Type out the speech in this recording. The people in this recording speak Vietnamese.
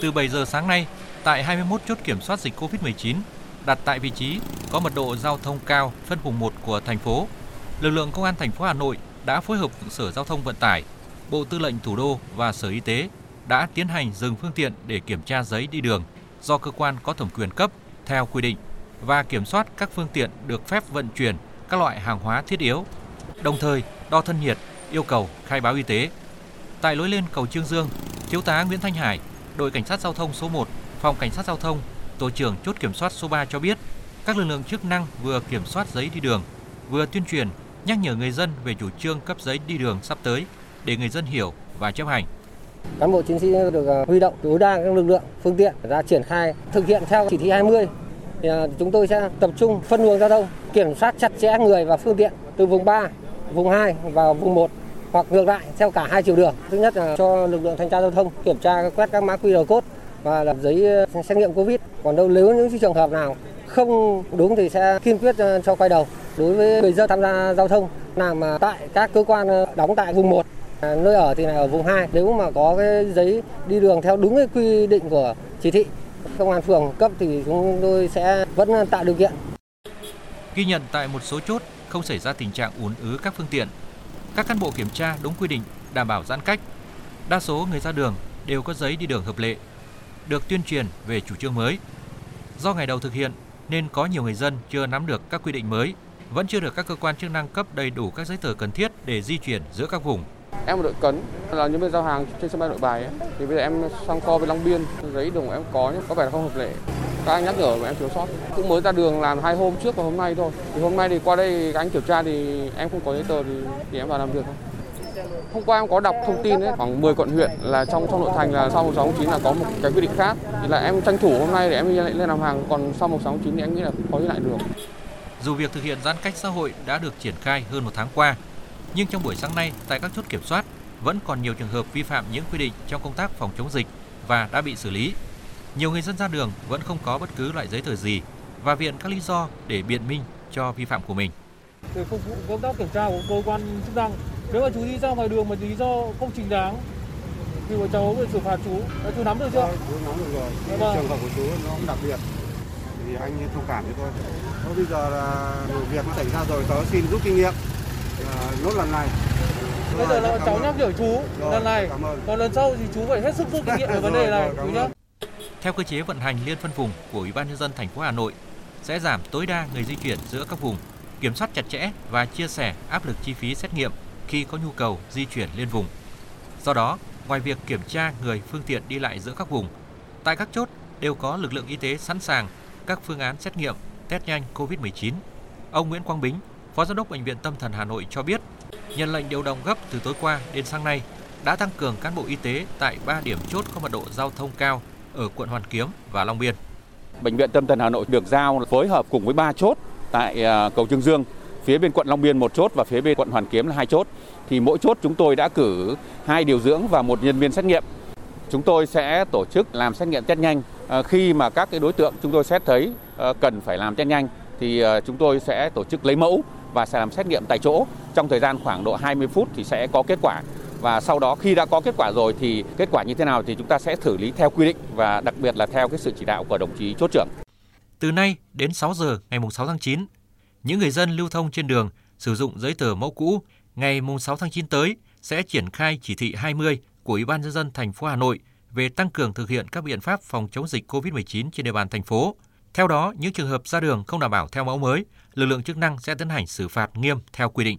Từ 7 giờ sáng nay, tại 21 chốt kiểm soát dịch COVID-19 đặt tại vị trí có mật độ giao thông cao phân vùng 1 của thành phố, lực lượng công an thành phố Hà Nội đã phối hợp với Sở Giao thông Vận tải, Bộ Tư lệnh Thủ đô và Sở Y tế đã tiến hành dừng phương tiện để kiểm tra giấy đi đường do cơ quan có thẩm quyền cấp theo quy định và kiểm soát các phương tiện được phép vận chuyển các loại hàng hóa thiết yếu, đồng thời đo thân nhiệt, yêu cầu khai báo y tế. Tại lối lên cầu Trương Dương, Thiếu tá Nguyễn Thanh Hải, đội cảnh sát giao thông số 1, phòng cảnh sát giao thông, tổ trưởng chốt kiểm soát số 3 cho biết, các lực lượng chức năng vừa kiểm soát giấy đi đường, vừa tuyên truyền nhắc nhở người dân về chủ trương cấp giấy đi đường sắp tới để người dân hiểu và chấp hành. Cán bộ chiến sĩ được à, huy động tối đa các lực lượng, phương tiện ra triển khai thực hiện theo chỉ thị 20 thì à, chúng tôi sẽ tập trung phân luồng giao thông, kiểm soát chặt chẽ người và phương tiện từ vùng 3, vùng 2 và vùng 1 hoặc ngược lại, theo cả hai chiều đường. Thứ nhất là cho lực lượng thanh tra giao thông kiểm tra quét các mã QR code và làm giấy ờ, xét nghiệm Covid. Còn đâu, nếu những trường hợp nào không đúng thì sẽ kiên quyết ờ, cho quay đầu. Đối với người dân tham gia giao thông làm tại các cơ quan ờ, đóng tại vùng 1 à, nơi ở thì là ở vùng 2 nếu mà có cái giấy đi đường theo đúng cái quy định của chỉ thị, công an phường cấp thì chúng tôi sẽ vẫn tạo điều kiện. Ghi nhận tại một số chốt, không xảy ra tình trạng ùn ứ các phương tiện. Các cán bộ kiểm tra đúng quy định, đảm bảo giãn cách. Đa số người ra đường đều có giấy đi đường hợp lệ, được tuyên truyền về chủ trương mới. Do ngày đầu thực hiện nên có nhiều người dân chưa nắm được các quy định mới, vẫn chưa được các cơ quan chức năng cấp đầy đủ các giấy tờ cần thiết để di chuyển giữa các vùng. Em một đội cấn là nhân viên giao hàng trên sân bay Nội Bài ấy. Thì bây giờ em sang kho với Long Biên, giấy đường em có nhưng có vẻ là không hợp lệ. Các anh nhắc nhở mà em thiếu sót. Cũng mới ra đường làm hai hôm trước và hôm nay thôi. Thì hôm nay thì qua đây các anh kiểm tra thì em không có giấy tờ thì, thì em vào làm việc thôi. Hôm qua em có đọc thông tin ấy, khoảng 10 quận huyện là trong trong nội thành là sau 1609 là có một cái quy định khác. Thì là em tranh thủ hôm nay để em lên làm hàng, còn sau 1609 thì em nghĩ là không có đi lại được. Dù việc thực hiện giãn cách xã hội đã được triển khai hơn một tháng qua, nhưng trong buổi sáng nay tại các chốt kiểm soát vẫn còn nhiều trường hợp vi phạm những quy định trong công tác phòng chống dịch và đã bị xử lý. Nhiều người dân ra đường vẫn không có bất cứ loại giấy tờ gì và viện các lý do để biện minh cho vi phạm của mình. Để phục vụ công tác kiểm tra của cơ quan chức năng, nếu mà chú đi ra ngoài đường mà lý do không trình đáng thì bọn cháu phải xử phạt chú. Đã chú nắm được chưa? Chú nắm được rồi. Vâng. Trường hợp của chú nó cũng đặc biệt thì anh thông cảm cho tôi. Thôi bây giờ là việc nó xảy ra rồi, cháu xin rút kinh nghiệm à, nốt lần này bây giờ là cháu nhắc nhở chú rồi, lần này còn lần sau thì chú phải hết sức rút kinh nghiệm về vấn đề này chú nhé theo cơ chế vận hành liên phân vùng của Ủy ban nhân dân thành phố Hà Nội sẽ giảm tối đa người di chuyển giữa các vùng, kiểm soát chặt chẽ và chia sẻ áp lực chi phí xét nghiệm khi có nhu cầu di chuyển liên vùng. Do đó, ngoài việc kiểm tra người phương tiện đi lại giữa các vùng, tại các chốt đều có lực lượng y tế sẵn sàng các phương án xét nghiệm test nhanh COVID-19. Ông Nguyễn Quang Bính, Phó Giám đốc Bệnh viện Tâm thần Hà Nội cho biết, nhận lệnh điều động gấp từ tối qua đến sáng nay đã tăng cường cán bộ y tế tại 3 điểm chốt có mật độ giao thông cao ở quận Hoàn Kiếm và Long Biên. Bệnh viện Tâm thần Hà Nội được giao phối hợp cùng với 3 chốt tại à, cầu Trương Dương, phía bên quận Long Biên một chốt và phía bên quận Hoàn Kiếm là hai chốt. Thì mỗi chốt chúng tôi đã cử hai điều dưỡng và một nhân viên xét nghiệm. Chúng tôi sẽ tổ chức làm xét nghiệm test nhanh à, khi mà các cái đối tượng chúng tôi xét thấy à, cần phải làm test nhanh thì chúng tôi sẽ tổ chức lấy mẫu và sẽ làm xét nghiệm tại chỗ trong thời gian khoảng độ 20 phút thì sẽ có kết quả và sau đó khi đã có kết quả rồi thì kết quả như thế nào thì chúng ta sẽ xử lý theo quy định và đặc biệt là theo cái sự chỉ đạo của đồng chí chốt trưởng. Từ nay đến 6 giờ ngày 6 tháng 9, những người dân lưu thông trên đường sử dụng giấy tờ mẫu cũ ngày 6 tháng 9 tới sẽ triển khai chỉ thị 20 của Ủy ban nhân dân thành phố Hà Nội về tăng cường thực hiện các biện pháp phòng chống dịch COVID-19 trên địa bàn thành phố. Theo đó, những trường hợp ra đường không đảm bảo theo mẫu mới lực lượng chức năng sẽ tiến hành xử phạt nghiêm theo quy định.